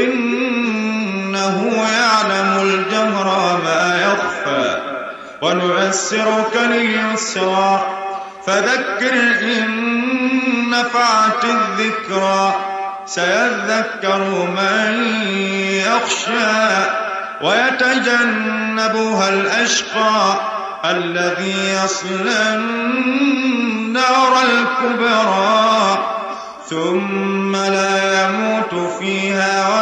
إنه يعلم الجهر ما يخفى. ونعسرك لليسرى. فذكر إن نفعت الذكرى. سيذكر من يخشى. ويتجنبها الأشقى. الذي يصلى النار الكبرى. ثم لا يموت فيها ولا